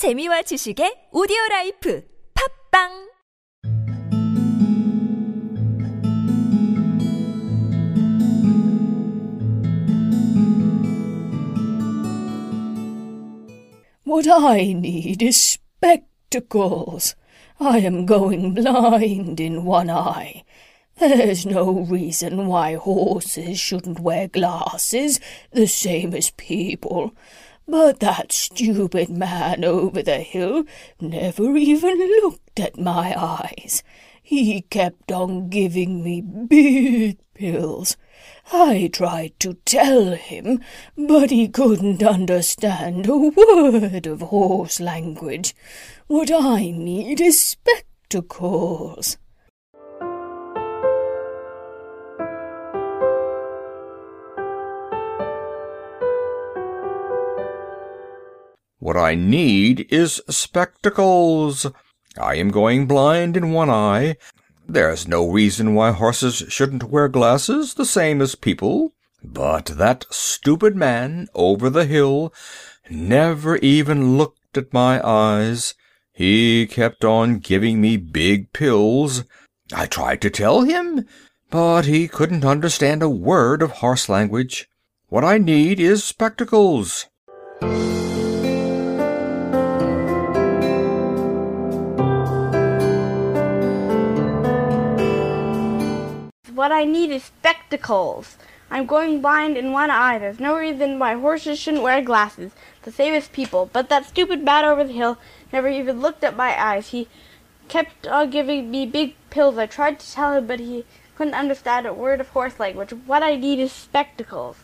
재미와 지식의 오디오 라이프 팝빵 What I need is spectacles. I am going blind in one eye. There's no reason why horses shouldn't wear glasses, the same as people. But that stupid man over the hill never even looked at my eyes. He kept on giving me big pills. I tried to tell him, but he couldn't understand a word of horse language. What I need is spectacles. What I need is spectacles. I am going blind in one eye. There's no reason why horses shouldn't wear glasses, the same as people. But that stupid man over the hill never even looked at my eyes. He kept on giving me big pills. I tried to tell him, but he couldn't understand a word of horse language. What I need is spectacles. What I need is spectacles. I'm going blind in one eye. There's no reason why horses shouldn't wear glasses, the same as people. But that stupid bat over the hill never even looked at my eyes. He kept on giving me big pills. I tried to tell him, but he couldn't understand a word of horse language. What I need is spectacles.